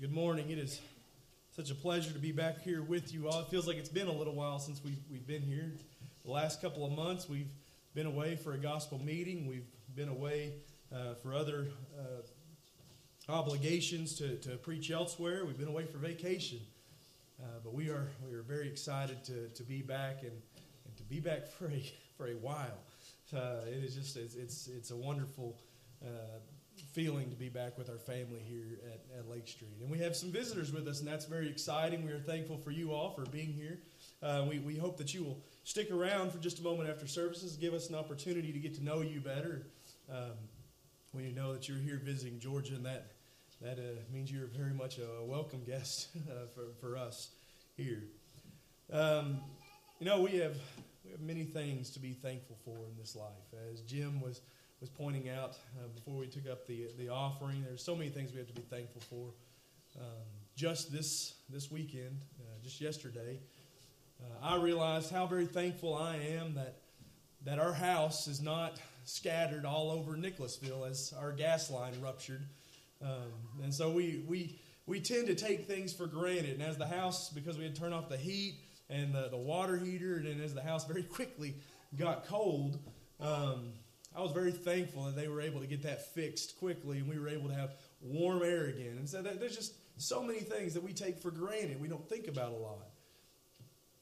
Good morning. It is such a pleasure to be back here with you all. It feels like it's been a little while since we've, we've been here. The last couple of months, we've been away for a gospel meeting. We've been away uh, for other uh, obligations to, to preach elsewhere. We've been away for vacation. Uh, but we are, we are very excited to, to be back and, and to be back for a, for a while. Uh, it is just, it's, it's, it's a wonderful uh, feeling to be back with our family here at, at Lake Street. And we have some visitors with us, and that's very exciting. We are thankful for you all for being here. Uh, we, we hope that you will stick around for just a moment after services, give us an opportunity to get to know you better. Um, we know that you're here visiting Georgia, and that, that uh, means you're very much a welcome guest uh, for, for us here. Um, you know, we have, we have many things to be thankful for in this life. As Jim was was pointing out uh, before we took up the the offering. There's so many things we have to be thankful for. Um, just this this weekend, uh, just yesterday, uh, I realized how very thankful I am that that our house is not scattered all over Nicholasville as our gas line ruptured, um, and so we we we tend to take things for granted. And as the house, because we had turned off the heat and the, the water heater, and as the house very quickly got cold. Um, I was very thankful that they were able to get that fixed quickly and we were able to have warm air again. And so there's just so many things that we take for granted, we don't think about a lot.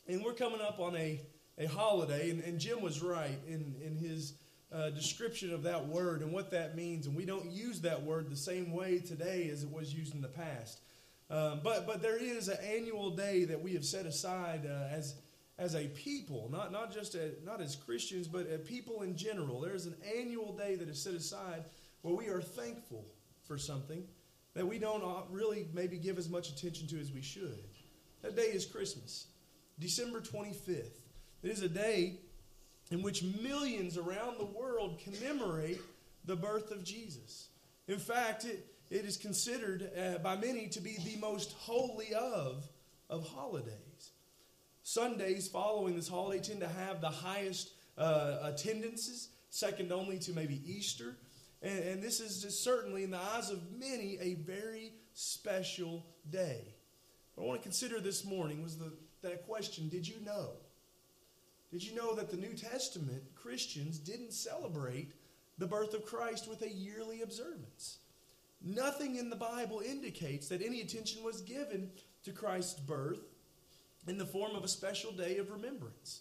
And we're coming up on a, a holiday, and, and Jim was right in, in his uh, description of that word and what that means. And we don't use that word the same way today as it was used in the past. Um, but, but there is an annual day that we have set aside uh, as as a people, not, not just a, not as Christians, but a people in general. There is an annual day that is set aside where we are thankful for something that we don't really maybe give as much attention to as we should. That day is Christmas, December 25th. It is a day in which millions around the world commemorate the birth of Jesus. In fact, it, it is considered uh, by many to be the most holy of, of holidays. Sundays following this holiday tend to have the highest uh, attendances, second only to maybe Easter. And, and this is just certainly, in the eyes of many, a very special day. What I want to consider this morning was the, that question Did you know? Did you know that the New Testament Christians didn't celebrate the birth of Christ with a yearly observance? Nothing in the Bible indicates that any attention was given to Christ's birth in the form of a special day of remembrance.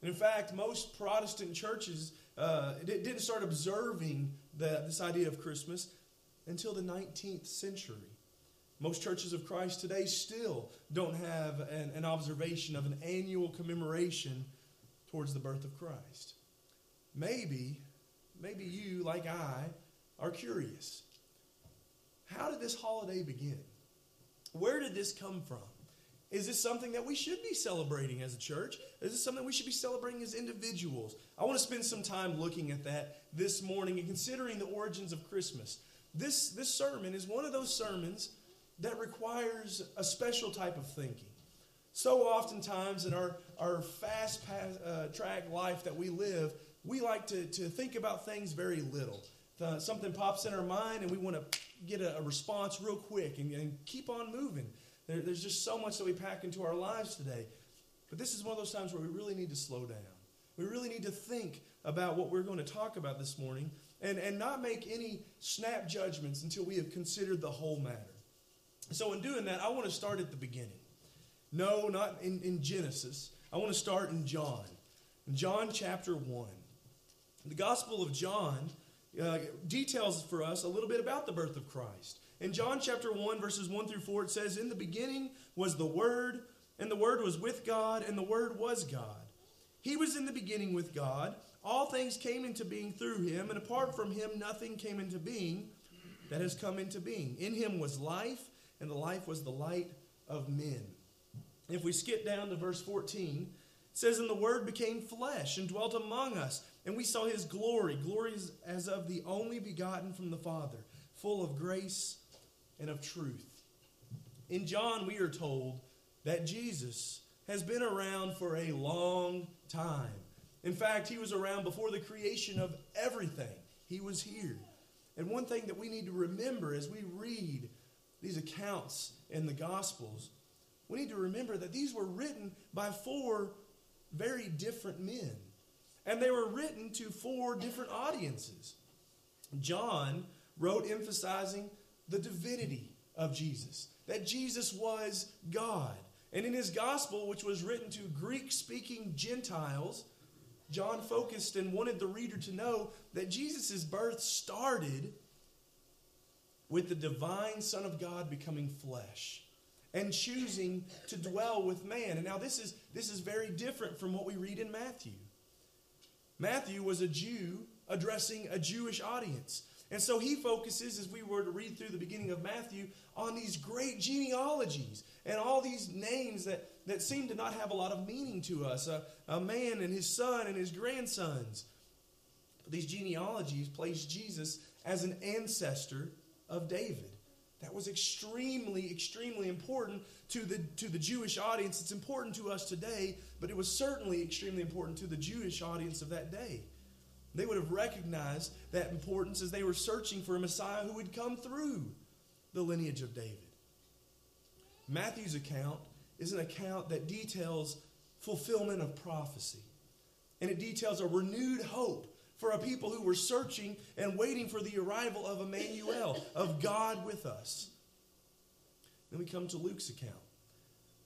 And in fact, most Protestant churches uh, didn't start observing the, this idea of Christmas until the 19th century. Most churches of Christ today still don't have an, an observation of an annual commemoration towards the birth of Christ. Maybe, maybe you, like I, are curious. How did this holiday begin? Where did this come from? Is this something that we should be celebrating as a church? Is this something we should be celebrating as individuals? I want to spend some time looking at that this morning and considering the origins of Christmas. This, this sermon is one of those sermons that requires a special type of thinking. So oftentimes in our, our fast uh, track life that we live, we like to, to think about things very little. Uh, something pops in our mind and we want to get a, a response real quick and, and keep on moving. There, there's just so much that we pack into our lives today. But this is one of those times where we really need to slow down. We really need to think about what we're going to talk about this morning and, and not make any snap judgments until we have considered the whole matter. So, in doing that, I want to start at the beginning. No, not in, in Genesis. I want to start in John. In John chapter 1. The Gospel of John uh, details for us a little bit about the birth of Christ. In John chapter 1, verses 1 through 4, it says, In the beginning was the Word, and the Word was with God, and the Word was God. He was in the beginning with God. All things came into being through him, and apart from him, nothing came into being that has come into being. In him was life, and the life was the light of men. If we skip down to verse 14, it says, And the Word became flesh and dwelt among us, and we saw his glory, glory as of the only begotten from the Father, full of grace and of truth. In John, we are told that Jesus has been around for a long time. In fact, he was around before the creation of everything. He was here. And one thing that we need to remember as we read these accounts in the Gospels, we need to remember that these were written by four very different men. And they were written to four different audiences. John wrote emphasizing the divinity of Jesus, that Jesus was God. And in his gospel, which was written to Greek speaking Gentiles, John focused and wanted the reader to know that Jesus' birth started with the divine Son of God becoming flesh and choosing to dwell with man. And now this is this is very different from what we read in Matthew. Matthew was a Jew addressing a Jewish audience. And so he focuses, as we were to read through the beginning of Matthew, on these great genealogies and all these names that, that seem to not have a lot of meaning to us a, a man and his son and his grandsons. These genealogies place Jesus as an ancestor of David. That was extremely, extremely important to the, to the Jewish audience. It's important to us today, but it was certainly extremely important to the Jewish audience of that day. They would have recognized that importance as they were searching for a Messiah who would come through the lineage of David. Matthew's account is an account that details fulfillment of prophecy, and it details a renewed hope for a people who were searching and waiting for the arrival of Emmanuel, of God with us. Then we come to Luke's account.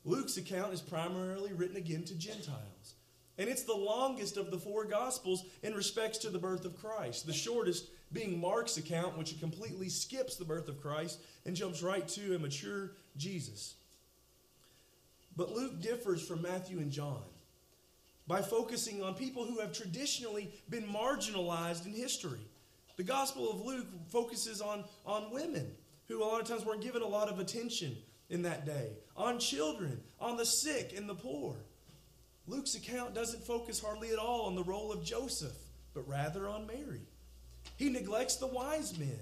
Luke's account is primarily written again to Gentiles. And it's the longest of the four Gospels in respects to the birth of Christ. The shortest being Mark's account, which completely skips the birth of Christ and jumps right to a mature Jesus. But Luke differs from Matthew and John by focusing on people who have traditionally been marginalized in history. The Gospel of Luke focuses on, on women who a lot of times weren't given a lot of attention in that day, on children, on the sick and the poor. Luke's account doesn't focus hardly at all on the role of Joseph, but rather on Mary. He neglects the wise men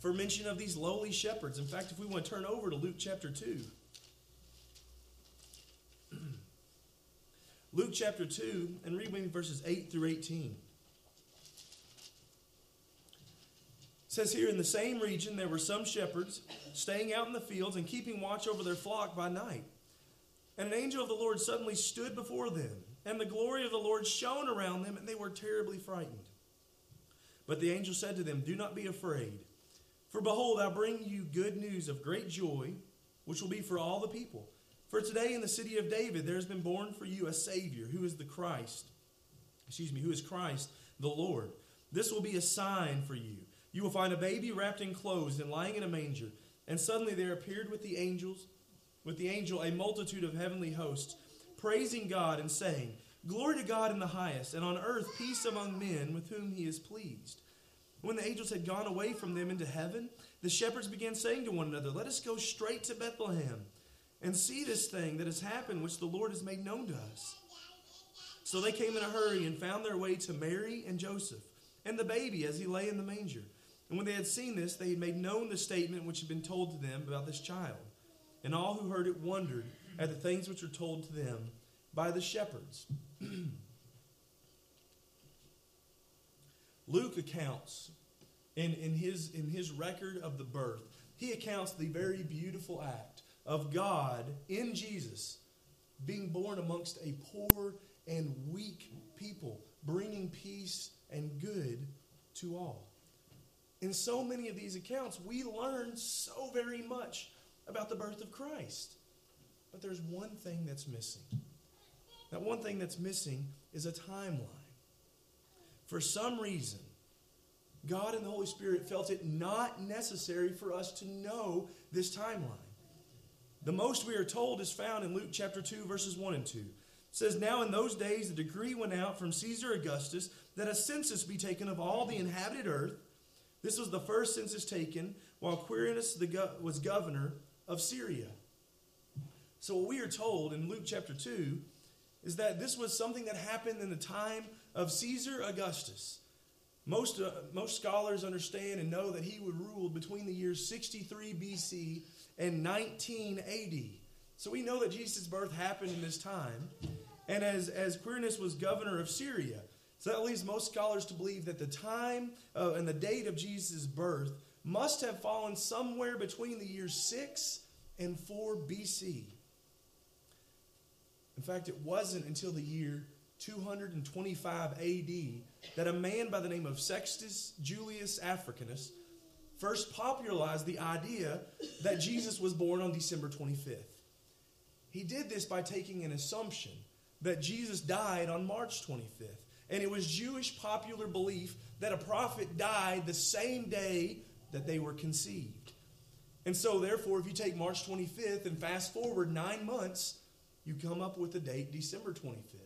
for mention of these lowly shepherds. In fact, if we want to turn over to Luke chapter 2, Luke chapter 2, and read with me verses 8 through 18. It says here, in the same region there were some shepherds staying out in the fields and keeping watch over their flock by night. And an angel of the Lord suddenly stood before them, and the glory of the Lord shone around them, and they were terribly frightened. But the angel said to them, Do not be afraid, for behold, I bring you good news of great joy, which will be for all the people. For today in the city of David there has been born for you a Savior, who is the Christ. Excuse me, who is Christ the Lord. This will be a sign for you. You will find a baby wrapped in clothes and lying in a manger. And suddenly there appeared with the angels, with the angel, a multitude of heavenly hosts, praising God and saying, Glory to God in the highest, and on earth peace among men with whom he is pleased. When the angels had gone away from them into heaven, the shepherds began saying to one another, Let us go straight to Bethlehem and see this thing that has happened, which the Lord has made known to us. So they came in a hurry and found their way to Mary and Joseph and the baby as he lay in the manger. And when they had seen this, they had made known the statement which had been told to them about this child. And all who heard it wondered at the things which were told to them by the shepherds. Luke accounts in, in, his, in his record of the birth, he accounts the very beautiful act of God in Jesus being born amongst a poor and weak people, bringing peace and good to all. In so many of these accounts, we learn so very much about the birth of Christ. But there's one thing that's missing. That one thing that's missing is a timeline. For some reason, God and the Holy Spirit felt it not necessary for us to know this timeline. The most we are told is found in Luke chapter 2, verses 1 and 2. It says, Now in those days the decree went out from Caesar Augustus that a census be taken of all the inhabited earth. This was the first census taken while Quirinius go- was governor of Syria. So, what we are told in Luke chapter 2 is that this was something that happened in the time of Caesar Augustus. Most, uh, most scholars understand and know that he would rule between the years 63 BC and 19 AD. So we know that Jesus' birth happened in this time. And as, as Quirinius was governor of Syria, so that leads most scholars to believe that the time uh, and the date of Jesus' birth must have fallen somewhere between the years 6 and 4 BC. In fact, it wasn't until the year 225 AD that a man by the name of Sextus Julius Africanus first popularized the idea that Jesus was born on December 25th. He did this by taking an assumption that Jesus died on March 25th. And it was Jewish popular belief that a prophet died the same day that they were conceived. And so, therefore, if you take March 25th and fast forward nine months, you come up with the date December 25th.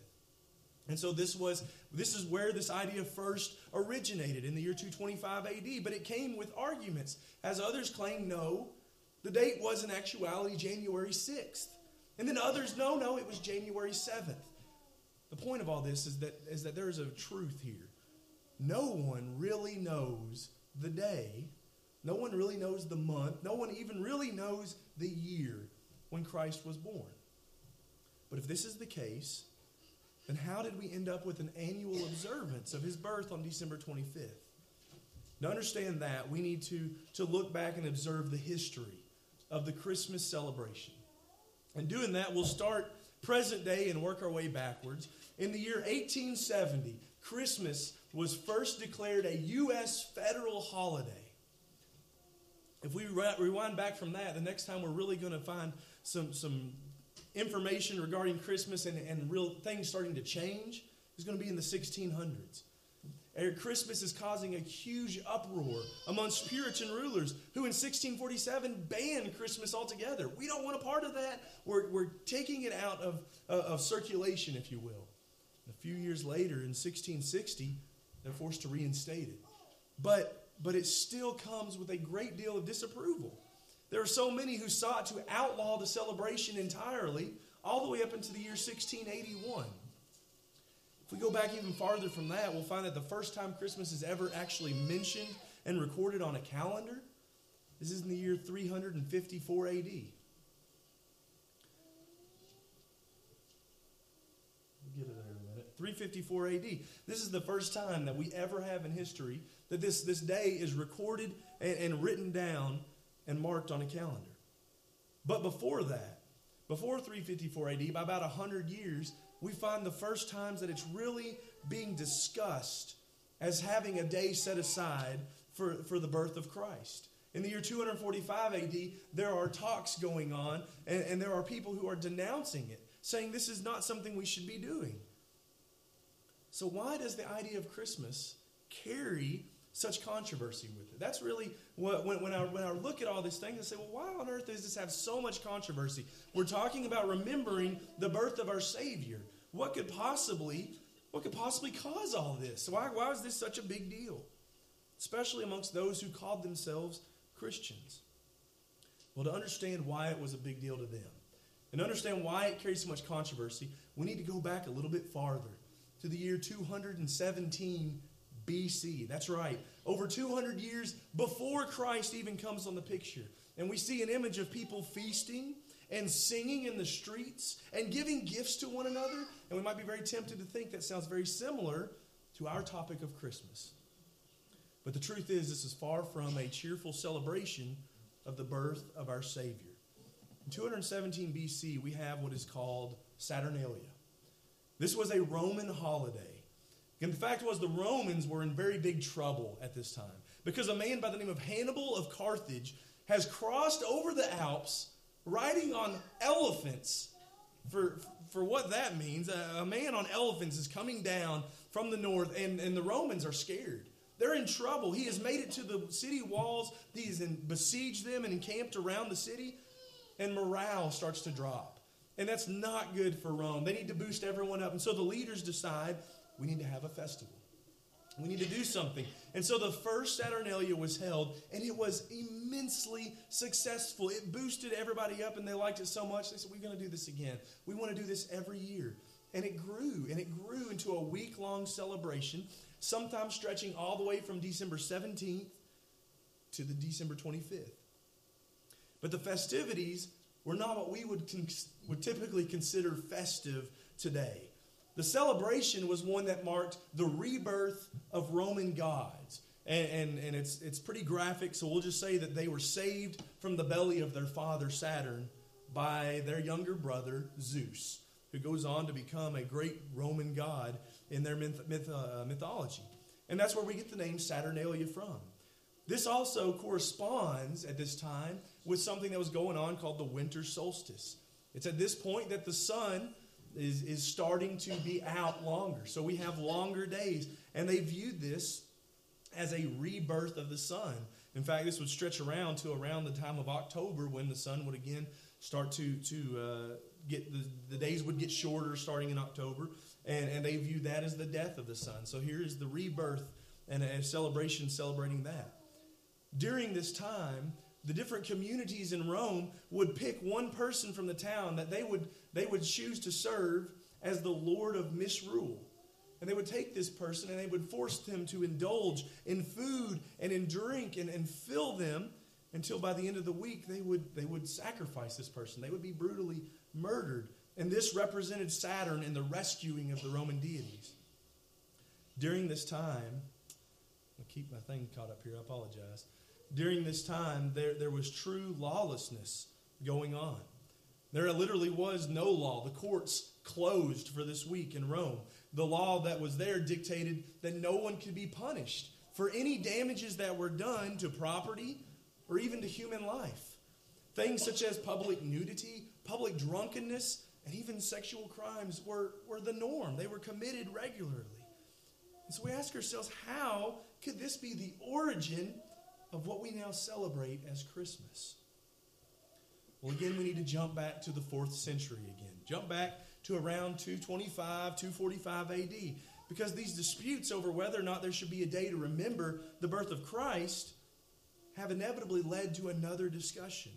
And so this was this is where this idea first originated in the year 225 AD, but it came with arguments. As others claim no, the date was in actuality January 6th. And then others no, no, it was January 7th. The point of all this is that is that there is a truth here. No one really knows the day. No one really knows the month. No one even really knows the year when Christ was born. But if this is the case, then how did we end up with an annual observance of his birth on December 25th? To understand that, we need to, to look back and observe the history of the Christmas celebration. And doing that, we'll start present day and work our way backwards. In the year 1870, Christmas was first declared a U.S. federal holiday. If we rewind back from that, the next time we're really going to find some, some information regarding Christmas and, and real things starting to change is going to be in the 1600s. Christmas is causing a huge uproar amongst Puritan rulers who in 1647 banned Christmas altogether. We don't want a part of that. We're, we're taking it out of, uh, of circulation, if you will. A few years later, in 1660, they're forced to reinstate it. But, but it still comes with a great deal of disapproval. There are so many who sought to outlaw the celebration entirely, all the way up into the year 1681. If we go back even farther from that, we'll find that the first time Christmas is ever actually mentioned and recorded on a calendar this is in the year 354 AD. Get it there. 354 AD. This is the first time that we ever have in history that this, this day is recorded and, and written down and marked on a calendar. But before that, before 354 AD, by about 100 years, we find the first times that it's really being discussed as having a day set aside for, for the birth of Christ. In the year 245 AD, there are talks going on, and, and there are people who are denouncing it, saying this is not something we should be doing. So, why does the idea of Christmas carry such controversy with it. That's really what, when, when, I, when I look at all these things, I say, well, why on earth does this have so much controversy? We're talking about remembering the birth of our Savior. What could possibly, what could possibly cause all this? Why, why is this such a big deal? Especially amongst those who called themselves Christians. Well, to understand why it was a big deal to them and understand why it carries so much controversy, we need to go back a little bit farther to the year 217 BC. That's right. Over 200 years before Christ even comes on the picture. And we see an image of people feasting and singing in the streets and giving gifts to one another. And we might be very tempted to think that sounds very similar to our topic of Christmas. But the truth is, this is far from a cheerful celebration of the birth of our Savior. In 217 BC, we have what is called Saturnalia. This was a Roman holiday and the fact was, the Romans were in very big trouble at this time because a man by the name of Hannibal of Carthage has crossed over the Alps riding on elephants. For, for what that means, a, a man on elephants is coming down from the north, and, and the Romans are scared. They're in trouble. He has made it to the city walls, he's besieged them and encamped around the city, and morale starts to drop. And that's not good for Rome. They need to boost everyone up. And so the leaders decide we need to have a festival. We need to do something. And so the first Saturnalia was held, and it was immensely successful. It boosted everybody up, and they liked it so much, they said, We're going to do this again. We want to do this every year. And it grew, and it grew into a week long celebration, sometimes stretching all the way from December 17th to the December 25th. But the festivities were not what we would, would typically consider festive today. The celebration was one that marked the rebirth of Roman gods. and, and, and it's, it's pretty graphic, so we'll just say that they were saved from the belly of their father Saturn by their younger brother Zeus, who goes on to become a great Roman god in their myth, myth, uh, mythology. And that's where we get the name Saturnalia from. This also corresponds at this time with something that was going on called the winter solstice. It's at this point that the sun is, is starting to be out longer. So we have longer days. And they viewed this as a rebirth of the sun. In fact, this would stretch around to around the time of October when the sun would again start to, to uh, get the, the days would get shorter starting in October. And, and they viewed that as the death of the sun. So here is the rebirth and a celebration celebrating that. During this time, the different communities in Rome would pick one person from the town that they would, they would choose to serve as the Lord of misrule. And they would take this person and they would force them to indulge in food and in drink and, and fill them until by the end of the week they would, they would sacrifice this person. They would be brutally murdered. And this represented Saturn in the rescuing of the Roman deities. During this time, I'll keep my thing caught up here, I apologize during this time, there, there was true lawlessness going on. There literally was no law. The courts closed for this week in Rome. The law that was there dictated that no one could be punished for any damages that were done to property or even to human life. Things such as public nudity, public drunkenness, and even sexual crimes were, were the norm. They were committed regularly. And so we ask ourselves, how could this be the origin of what we now celebrate as Christmas. Well, again, we need to jump back to the fourth century again. Jump back to around 225, 245 AD. Because these disputes over whether or not there should be a day to remember the birth of Christ have inevitably led to another discussion.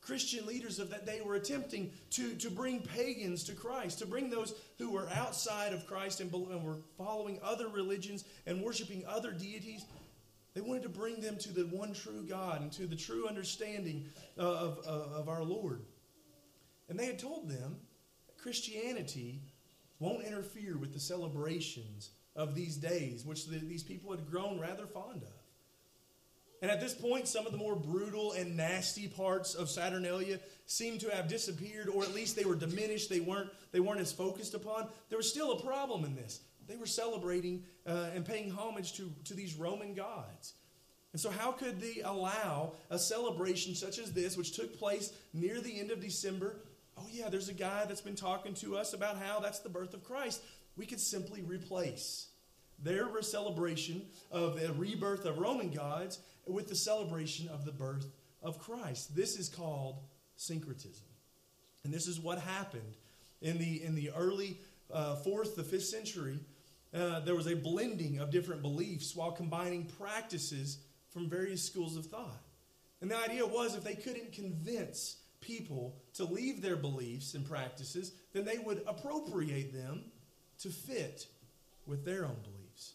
Christian leaders of that day were attempting to, to bring pagans to Christ, to bring those who were outside of Christ and, and were following other religions and worshiping other deities they wanted to bring them to the one true God and to the true understanding uh, of, of, of our Lord. And they had told them Christianity won't interfere with the celebrations of these days, which the, these people had grown rather fond of. And at this point, some of the more brutal and nasty parts of Saturnalia seemed to have disappeared, or at least they were diminished. They weren't, they weren't as focused upon. There was still a problem in this. They were celebrating uh, and paying homage to, to these Roman gods. And so, how could they allow a celebration such as this, which took place near the end of December? Oh, yeah, there's a guy that's been talking to us about how that's the birth of Christ. We could simply replace their celebration of the rebirth of Roman gods with the celebration of the birth of Christ. This is called syncretism. And this is what happened in the, in the early uh, fourth, the fifth century uh, there was a blending of different beliefs while combining practices from various schools of thought. And the idea was if they couldn't convince people to leave their beliefs and practices, then they would appropriate them to fit with their own beliefs.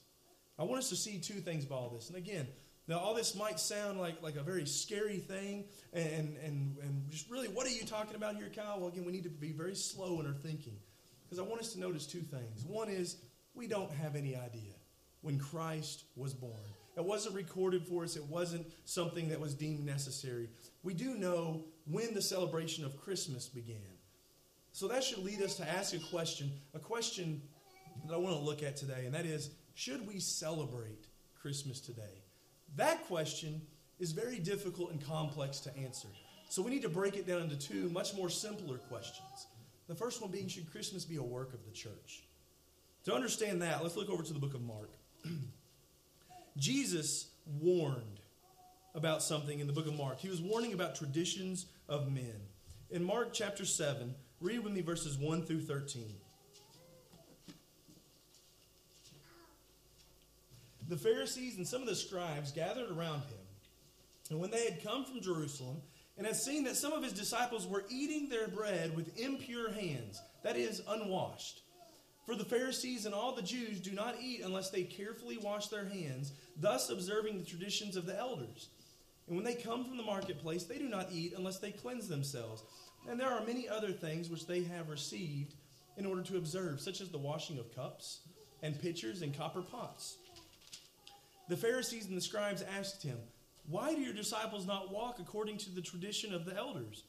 I want us to see two things about all this. And again, now all this might sound like, like a very scary thing, and, and, and just really, what are you talking about here, Kyle? Well, again, we need to be very slow in our thinking. Because I want us to notice two things. One is we don't have any idea when Christ was born. It wasn't recorded for us, it wasn't something that was deemed necessary. We do know when the celebration of Christmas began. So that should lead us to ask a question, a question that I want to look at today, and that is should we celebrate Christmas today? That question is very difficult and complex to answer. So we need to break it down into two much more simpler questions. The first one being should Christmas be a work of the church? To understand that, let's look over to the book of Mark. Jesus warned about something in the book of Mark. He was warning about traditions of men. In Mark chapter 7, read with me verses 1 through 13. The Pharisees and some of the scribes gathered around him. And when they had come from Jerusalem and had seen that some of his disciples were eating their bread with impure hands, that is, unwashed, for the Pharisees and all the Jews do not eat unless they carefully wash their hands, thus observing the traditions of the elders. And when they come from the marketplace, they do not eat unless they cleanse themselves. And there are many other things which they have received in order to observe, such as the washing of cups and pitchers and copper pots. The Pharisees and the scribes asked him, Why do your disciples not walk according to the tradition of the elders,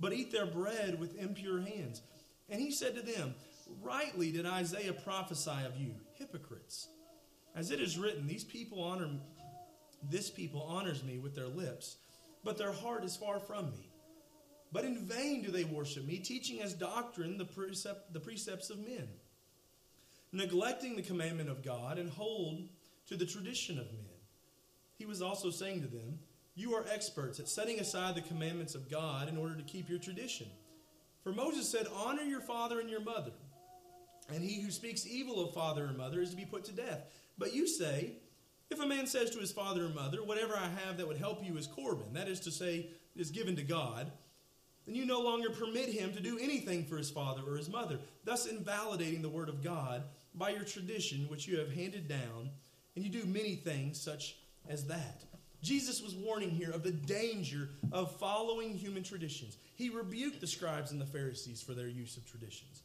but eat their bread with impure hands? And he said to them, Rightly did Isaiah prophesy of you, hypocrites. As it is written, these people honor this people honors me with their lips, but their heart is far from me. But in vain do they worship me, teaching as doctrine the, precept, the precepts of men, neglecting the commandment of God and hold to the tradition of men. He was also saying to them, You are experts at setting aside the commandments of God in order to keep your tradition. For Moses said, Honor your father and your mother, and he who speaks evil of father or mother is to be put to death. But you say, If a man says to his father or mother, Whatever I have that would help you is Corban, that is to say, is given to God, then you no longer permit him to do anything for his father or his mother, thus invalidating the word of God by your tradition which you have handed down and you do many things such as that. Jesus was warning here of the danger of following human traditions. He rebuked the scribes and the Pharisees for their use of traditions.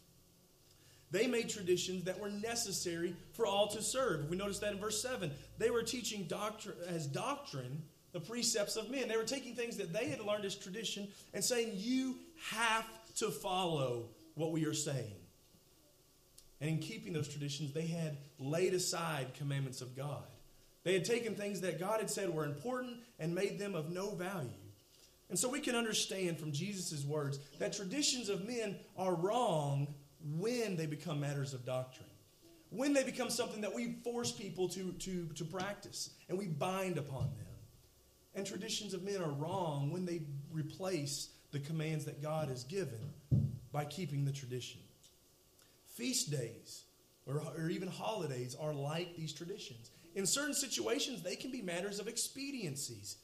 They made traditions that were necessary for all to serve. We notice that in verse 7. They were teaching doctrine, as doctrine the precepts of men. They were taking things that they had learned as tradition and saying, You have to follow what we are saying. And in keeping those traditions, they had laid aside commandments of God. They had taken things that God had said were important and made them of no value. And so we can understand from Jesus' words that traditions of men are wrong when they become matters of doctrine. When they become something that we force people to, to, to practice and we bind upon them. And traditions of men are wrong when they replace the commands that God has given by keeping the tradition. Feast days or, or even holidays are like these traditions. In certain situations, they can be matters of expediencies,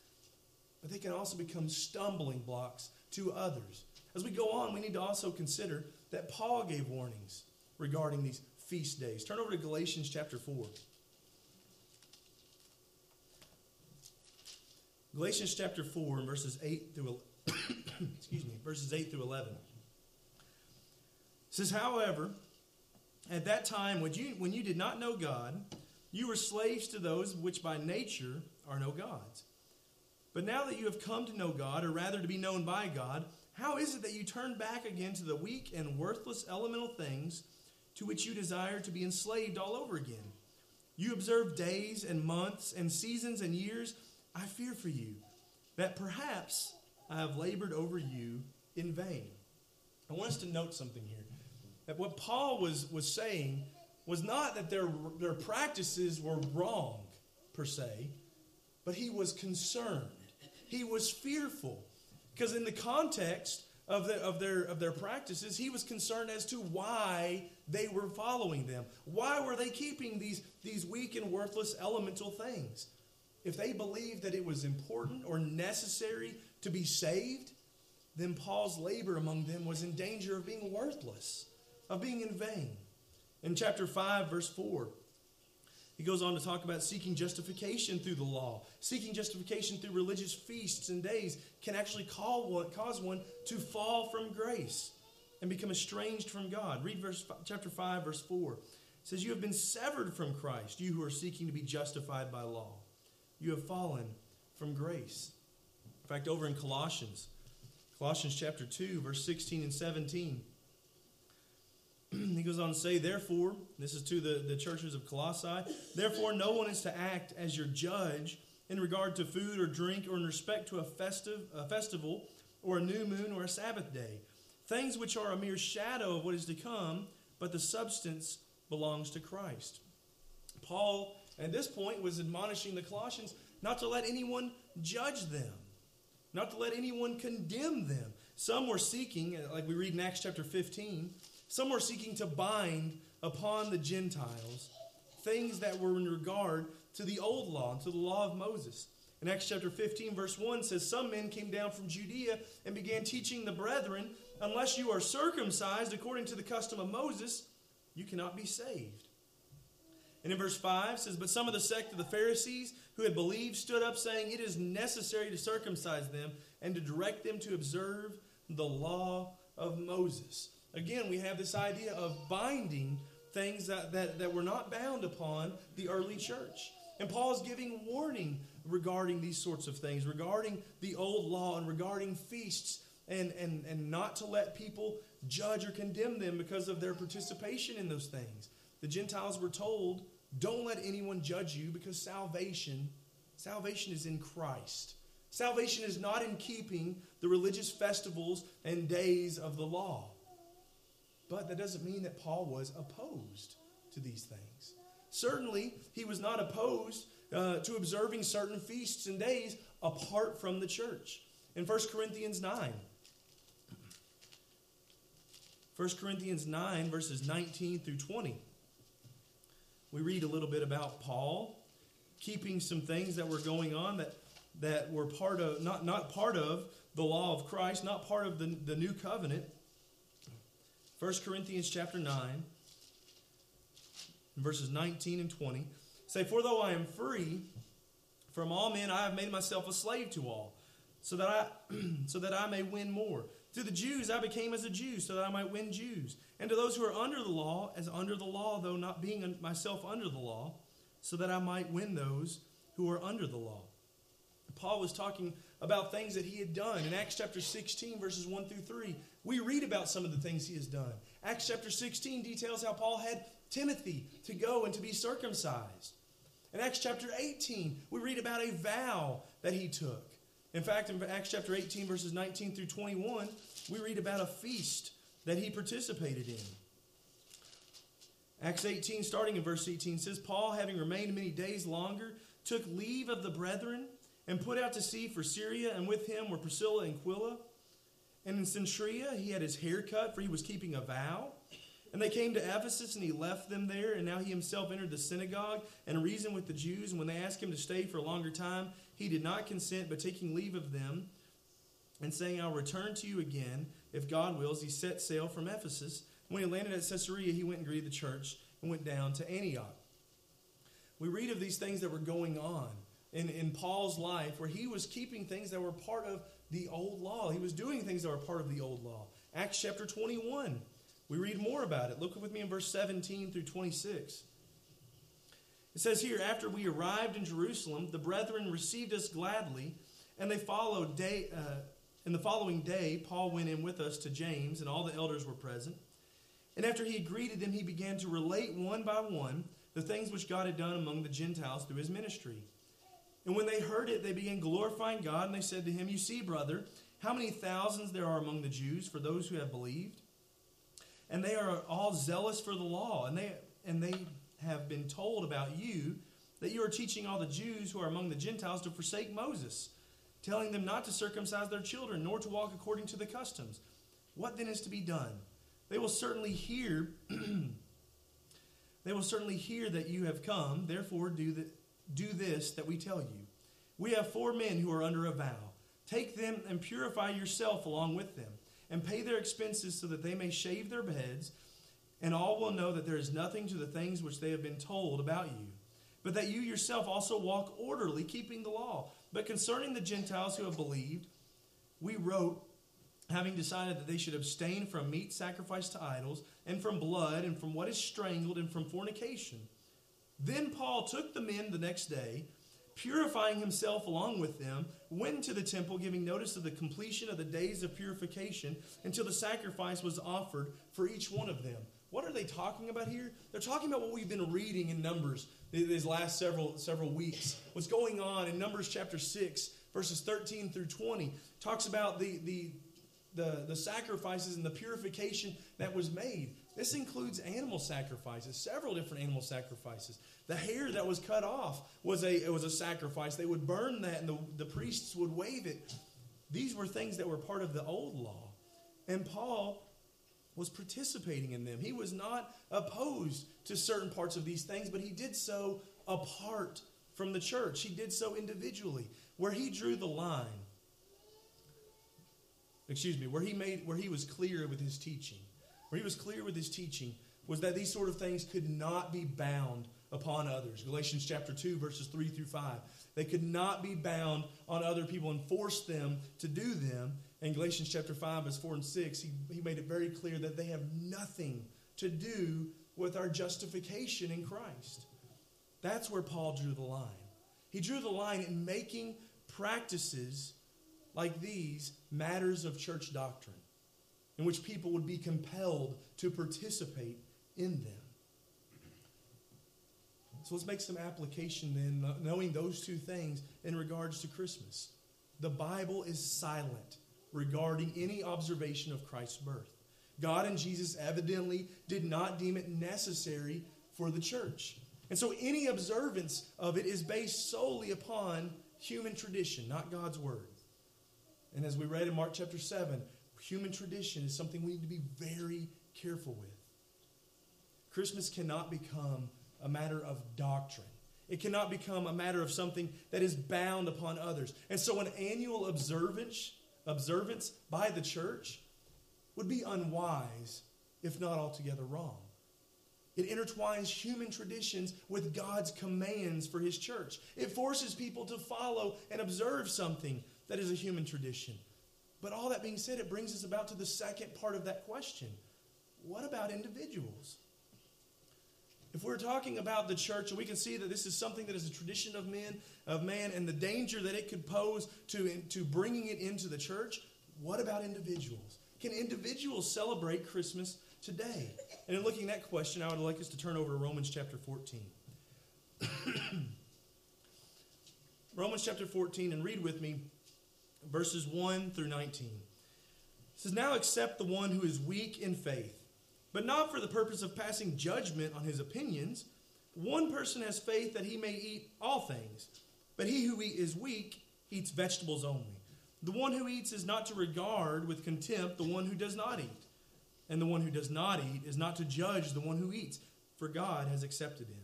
but they can also become stumbling blocks to others. As we go on, we need to also consider that Paul gave warnings regarding these feast days. Turn over to Galatians chapter 4. Galatians chapter 4 verses 8 through excuse me, verses 8 through 11. It says, "However, at that time, when you, when you did not know God, you were slaves to those which by nature are no gods. But now that you have come to know God, or rather to be known by God, how is it that you turn back again to the weak and worthless elemental things to which you desire to be enslaved all over again? You observe days and months and seasons and years. I fear for you that perhaps I have labored over you in vain. I want us to note something here. That what Paul was, was saying was not that their, their practices were wrong, per se, but he was concerned. He was fearful. Because in the context of, the, of, their, of their practices, he was concerned as to why they were following them. Why were they keeping these, these weak and worthless elemental things? If they believed that it was important or necessary to be saved, then Paul's labor among them was in danger of being worthless of being in vain. In chapter 5, verse 4, he goes on to talk about seeking justification through the law. Seeking justification through religious feasts and days can actually one, cause one to fall from grace and become estranged from God. Read verse, chapter 5, verse 4. It says, You have been severed from Christ, you who are seeking to be justified by law. You have fallen from grace. In fact, over in Colossians, Colossians chapter 2, verse 16 and 17 he goes on to say, therefore, this is to the, the churches of Colossae, therefore, no one is to act as your judge in regard to food or drink or in respect to a, festive, a festival or a new moon or a Sabbath day. Things which are a mere shadow of what is to come, but the substance belongs to Christ. Paul, at this point, was admonishing the Colossians not to let anyone judge them, not to let anyone condemn them. Some were seeking, like we read in Acts chapter 15, some were seeking to bind upon the Gentiles things that were in regard to the old law and to the law of Moses. In Acts chapter 15, verse 1 says, Some men came down from Judea and began teaching the brethren, Unless you are circumcised according to the custom of Moses, you cannot be saved. And in verse 5 says, But some of the sect of the Pharisees who had believed stood up, saying, It is necessary to circumcise them and to direct them to observe the law of Moses. Again, we have this idea of binding things that, that, that were not bound upon the early church. And Paul is giving warning regarding these sorts of things, regarding the old law and regarding feasts, and, and, and not to let people judge or condemn them because of their participation in those things. The Gentiles were told, don't let anyone judge you because salvation, salvation is in Christ. Salvation is not in keeping the religious festivals and days of the law. But that doesn't mean that Paul was opposed to these things. Certainly, he was not opposed uh, to observing certain feasts and days apart from the church. In 1 Corinthians 9, 1 Corinthians 9, verses 19 through 20, we read a little bit about Paul keeping some things that were going on that, that were part of, not, not part of the law of Christ, not part of the, the new covenant. 1 Corinthians chapter 9, verses 19 and 20 say, For though I am free from all men, I have made myself a slave to all, so that I, so that I may win more. To the Jews I became as a Jew, so that I might win Jews. And to those who are under the law, as under the law, though not being myself under the law, so that I might win those who are under the law. Paul was talking about things that he had done. In Acts chapter 16, verses 1 through 3, we read about some of the things he has done. Acts chapter 16 details how Paul had Timothy to go and to be circumcised. In Acts chapter 18, we read about a vow that he took. In fact, in Acts chapter 18, verses 19 through 21, we read about a feast that he participated in. Acts 18, starting in verse 18, says, Paul, having remained many days longer, took leave of the brethren and put out to sea for Syria, and with him were Priscilla and Aquila. And in Cenchrea, he had his hair cut, for he was keeping a vow. And they came to Ephesus, and he left them there. And now he himself entered the synagogue and reasoned with the Jews. And when they asked him to stay for a longer time, he did not consent, but taking leave of them and saying, I'll return to you again, if God wills, he set sail from Ephesus. When he landed at Caesarea, he went and greeted the church and went down to Antioch. We read of these things that were going on in, in Paul's life where he was keeping things that were part of the old law. He was doing things that were part of the old law. Acts chapter 21, we read more about it. Look with me in verse 17 through 26. It says here, after we arrived in Jerusalem, the brethren received us gladly, and they followed day. Uh, and the following day, Paul went in with us to James, and all the elders were present. And after he had greeted them, he began to relate one by one the things which God had done among the Gentiles through his ministry. And when they heard it, they began glorifying God, and they said to him, You see, brother, how many thousands there are among the Jews for those who have believed? And they are all zealous for the law, and they, and they have been told about you that you are teaching all the Jews who are among the Gentiles to forsake Moses, telling them not to circumcise their children, nor to walk according to the customs. What then is to be done? They will certainly hear. they will certainly hear that you have come. Therefore, do the, do this that we tell you. We have four men who are under a vow. Take them and purify yourself along with them, and pay their expenses so that they may shave their heads, and all will know that there is nothing to the things which they have been told about you, but that you yourself also walk orderly, keeping the law. But concerning the Gentiles who have believed, we wrote, having decided that they should abstain from meat sacrificed to idols, and from blood, and from what is strangled, and from fornication. Then Paul took the men the next day, purifying himself along with them, went to the temple, giving notice of the completion of the days of purification until the sacrifice was offered for each one of them. What are they talking about here? They're talking about what we've been reading in Numbers these last several several weeks. What's going on in Numbers chapter 6, verses 13 through 20, talks about the, the, the, the sacrifices and the purification that was made. This includes animal sacrifices, several different animal sacrifices. The hair that was cut off was a, it was a sacrifice. They would burn that and the, the priests would wave it. These were things that were part of the old law. And Paul was participating in them. He was not opposed to certain parts of these things, but he did so apart from the church. He did so individually. Where he drew the line, excuse me, where he made where he was clear with his teaching where he was clear with his teaching, was that these sort of things could not be bound upon others. Galatians chapter 2, verses 3 through 5. They could not be bound on other people and force them to do them. In Galatians chapter 5, verse 4 and 6, he, he made it very clear that they have nothing to do with our justification in Christ. That's where Paul drew the line. He drew the line in making practices like these matters of church doctrine, in which people would be compelled to participate in them. So let's make some application then, knowing those two things in regards to Christmas. The Bible is silent regarding any observation of Christ's birth. God and Jesus evidently did not deem it necessary for the church. And so any observance of it is based solely upon human tradition, not God's word. And as we read in Mark chapter 7, human tradition is something we need to be very careful with. Christmas cannot become a matter of doctrine. It cannot become a matter of something that is bound upon others. And so an annual observance, observance by the church would be unwise, if not altogether wrong. It intertwines human traditions with God's commands for his church. It forces people to follow and observe something that is a human tradition. But all that being said, it brings us about to the second part of that question. What about individuals? If we're talking about the church, and we can see that this is something that is a tradition of men, of man, and the danger that it could pose to, to bringing it into the church, what about individuals? Can individuals celebrate Christmas today? And in looking at that question, I would like us to turn over to Romans chapter 14. Romans chapter 14, and read with me verses 1 through 19. It says, Now accept the one who is weak in faith but not for the purpose of passing judgment on his opinions. One person has faith that he may eat all things, but he who is weak eats vegetables only. The one who eats is not to regard with contempt the one who does not eat. And the one who does not eat is not to judge the one who eats, for God has accepted him.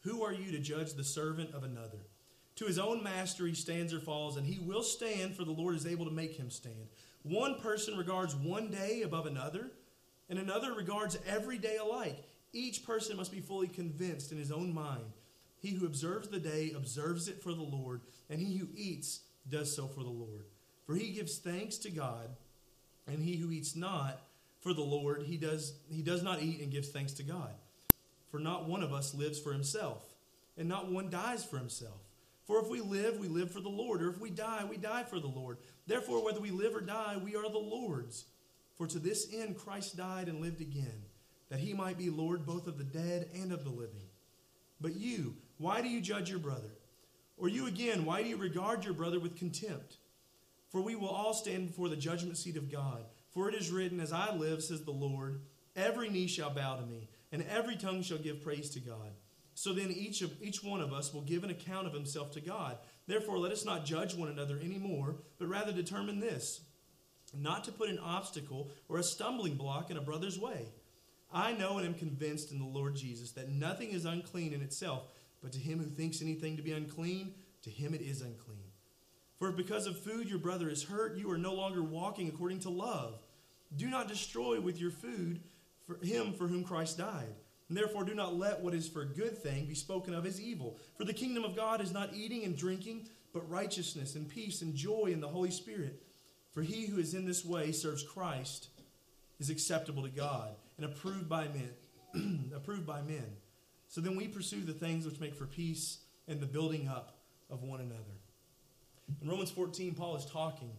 Who are you to judge the servant of another? To his own master he stands or falls, and he will stand, for the Lord is able to make him stand. One person regards one day above another and another regards every day alike. Each person must be fully convinced in his own mind. He who observes the day observes it for the Lord, and he who eats does so for the Lord. For he gives thanks to God, and he who eats not for the Lord, he does, he does not eat and gives thanks to God. For not one of us lives for himself, and not one dies for himself. For if we live, we live for the Lord, or if we die, we die for the Lord. Therefore, whether we live or die, we are the Lord's. For to this end Christ died and lived again, that he might be Lord both of the dead and of the living. But you, why do you judge your brother? Or you again, why do you regard your brother with contempt? For we will all stand before the judgment seat of God. For it is written, As I live, says the Lord, every knee shall bow to me, and every tongue shall give praise to God. So then each of each one of us will give an account of himself to God. Therefore, let us not judge one another anymore, but rather determine this not to put an obstacle or a stumbling block in a brother's way. I know and am convinced in the Lord Jesus that nothing is unclean in itself, but to him who thinks anything to be unclean, to him it is unclean. For if because of food your brother is hurt, you are no longer walking according to love. Do not destroy with your food for him for whom Christ died. And therefore, do not let what is for good thing be spoken of as evil. For the kingdom of God is not eating and drinking, but righteousness and peace and joy in the Holy Spirit for he who is in this way serves Christ is acceptable to God and approved by men. approved by men. So then we pursue the things which make for peace and the building up of one another. In Romans 14, Paul is talking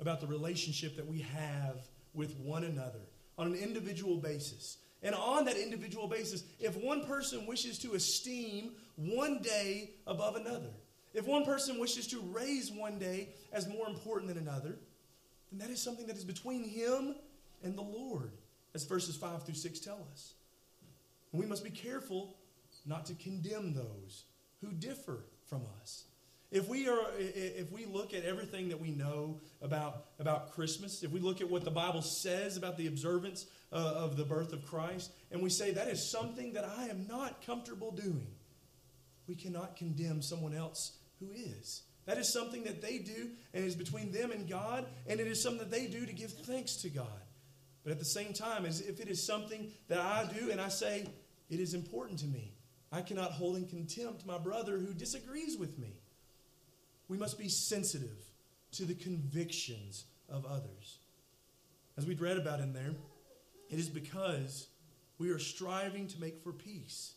about the relationship that we have with one another on an individual basis. And on that individual basis, if one person wishes to esteem one day above another, if one person wishes to raise one day as more important than another, then that is something that is between him and the Lord, as verses 5 through 6 tell us. And we must be careful not to condemn those who differ from us. If we are if we look at everything that we know about about Christmas, if we look at what the Bible says about the observance uh, of the birth of Christ and we say that is something that I am not comfortable doing, we cannot condemn someone else who is. That is something that they do, and is between them and God, and it is something that they do to give thanks to God. But at the same time, as if it is something that I do and I say, it is important to me, I cannot hold in contempt my brother who disagrees with me. We must be sensitive to the convictions of others. As we read about in there, it is because we are striving to make for peace.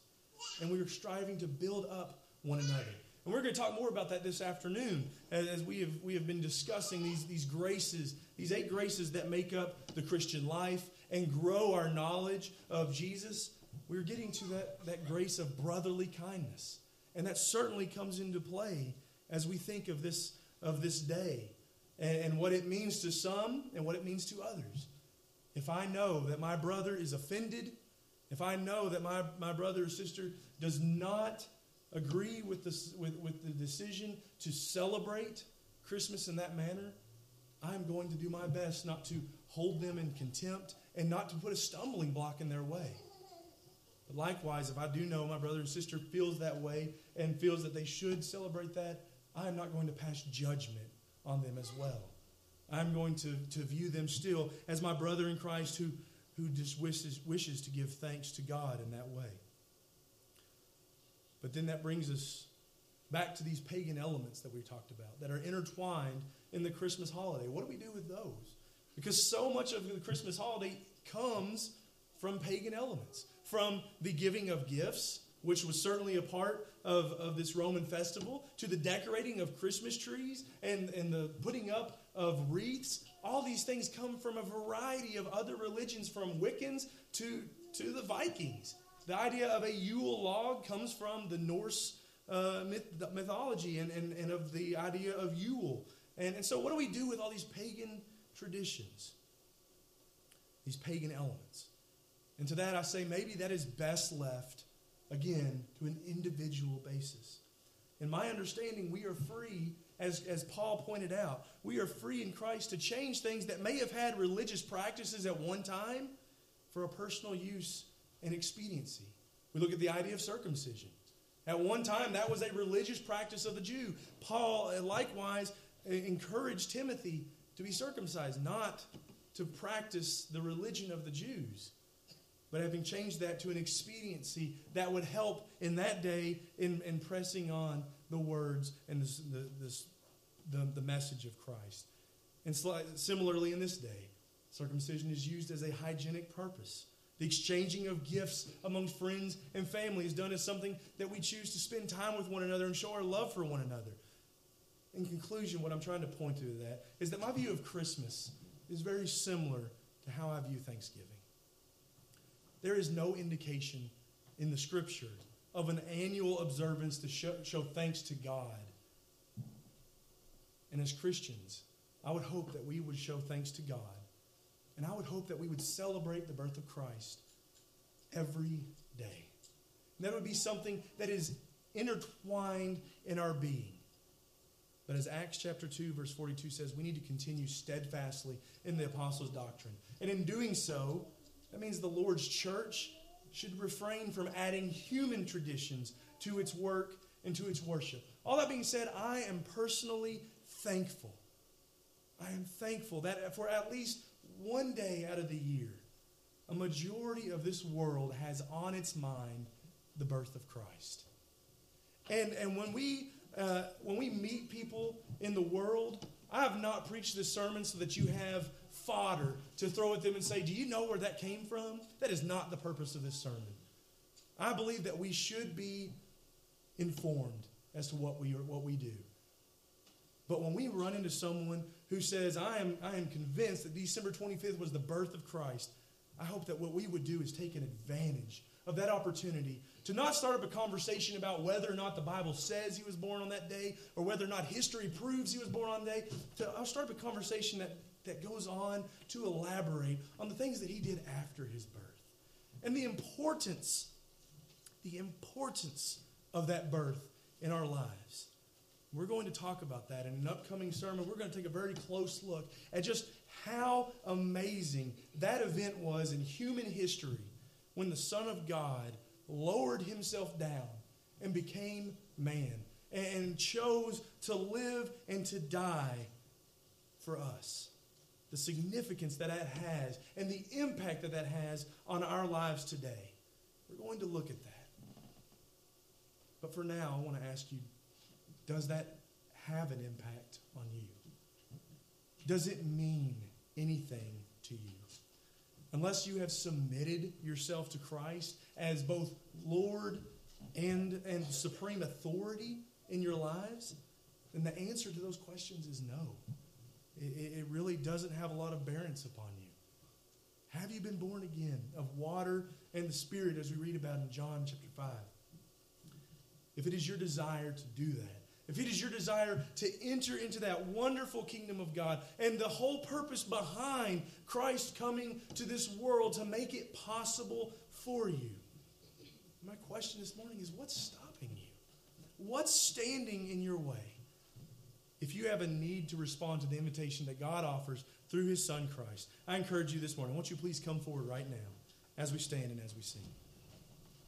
and we are striving to build up one another. And we're going to talk more about that this afternoon as, as we, have, we have been discussing these, these graces, these eight graces that make up the Christian life and grow our knowledge of Jesus. We're getting to that, that grace of brotherly kindness. And that certainly comes into play as we think of this, of this day and, and what it means to some and what it means to others. If I know that my brother is offended, if I know that my, my brother or sister does not agree with, this, with, with the decision to celebrate Christmas in that manner, I'm going to do my best not to hold them in contempt and not to put a stumbling block in their way. But likewise, if I do know my brother and sister feels that way and feels that they should celebrate that, I am not going to pass judgment on them as well. I'm going to, to view them still as my brother in Christ who, who just wishes, wishes to give thanks to God in that way. But then that brings us back to these pagan elements that we talked about that are intertwined in the Christmas holiday. What do we do with those? Because so much of the Christmas holiday comes from pagan elements, from the giving of gifts, which was certainly a part of, of this Roman festival, to the decorating of Christmas trees and, and the putting up of wreaths. All these things come from a variety of other religions, from Wiccans to, to the Vikings. The idea of a Yule log comes from the Norse uh, myth, mythology and, and, and of the idea of Yule. And, and so, what do we do with all these pagan traditions? These pagan elements. And to that, I say maybe that is best left, again, to an individual basis. In my understanding, we are free, as, as Paul pointed out, we are free in Christ to change things that may have had religious practices at one time for a personal use and expediency. We look at the idea of circumcision. At one time, that was a religious practice of the Jew. Paul, uh, likewise, uh, encouraged Timothy to be circumcised, not to practice the religion of the Jews, but having changed that to an expediency that would help in that day in, in pressing on the words and this, the, this, the, the message of Christ. And similarly, in this day, circumcision is used as a hygienic purpose. The exchanging of gifts among friends and family is done as something that we choose to spend time with one another and show our love for one another. In conclusion, what I'm trying to point to that is that my view of Christmas is very similar to how I view Thanksgiving. There is no indication in the scripture of an annual observance to show, show thanks to God. And as Christians, I would hope that we would show thanks to God and I would hope that we would celebrate the birth of Christ every day. And that would be something that is intertwined in our being. But as Acts chapter 2, verse 42 says, we need to continue steadfastly in the apostles' doctrine. And in doing so, that means the Lord's church should refrain from adding human traditions to its work and to its worship. All that being said, I am personally thankful. I am thankful that for at least one day out of the year, a majority of this world has on its mind the birth of Christ. And, and when, we, uh, when we meet people in the world, I have not preached this sermon so that you have fodder to throw at them and say, Do you know where that came from? That is not the purpose of this sermon. I believe that we should be informed as to what we, what we do. But when we run into someone who says, I am, I am convinced that December 25th was the birth of Christ, I hope that what we would do is take an advantage of that opportunity to not start up a conversation about whether or not the Bible says he was born on that day or whether or not history proves he was born on that day. To, I'll start up a conversation that, that goes on to elaborate on the things that he did after his birth and the importance, the importance of that birth in our lives. We're going to talk about that in an upcoming sermon. We're going to take a very close look at just how amazing that event was in human history when the Son of God lowered himself down and became man and chose to live and to die for us. The significance that that has and the impact that that has on our lives today. We're going to look at that. But for now, I want to ask you does that have an impact on you? Does it mean anything to you? Unless you have submitted yourself to Christ as both Lord and, and supreme authority in your lives? then the answer to those questions is no. It, it really doesn't have a lot of bearance upon you. Have you been born again of water and the Spirit, as we read about in John chapter 5? If it is your desire to do that, if it is your desire to enter into that wonderful kingdom of God and the whole purpose behind Christ coming to this world to make it possible for you, my question this morning is what's stopping you? What's standing in your way? If you have a need to respond to the invitation that God offers through his son Christ, I encourage you this morning, won't you please come forward right now as we stand and as we sing?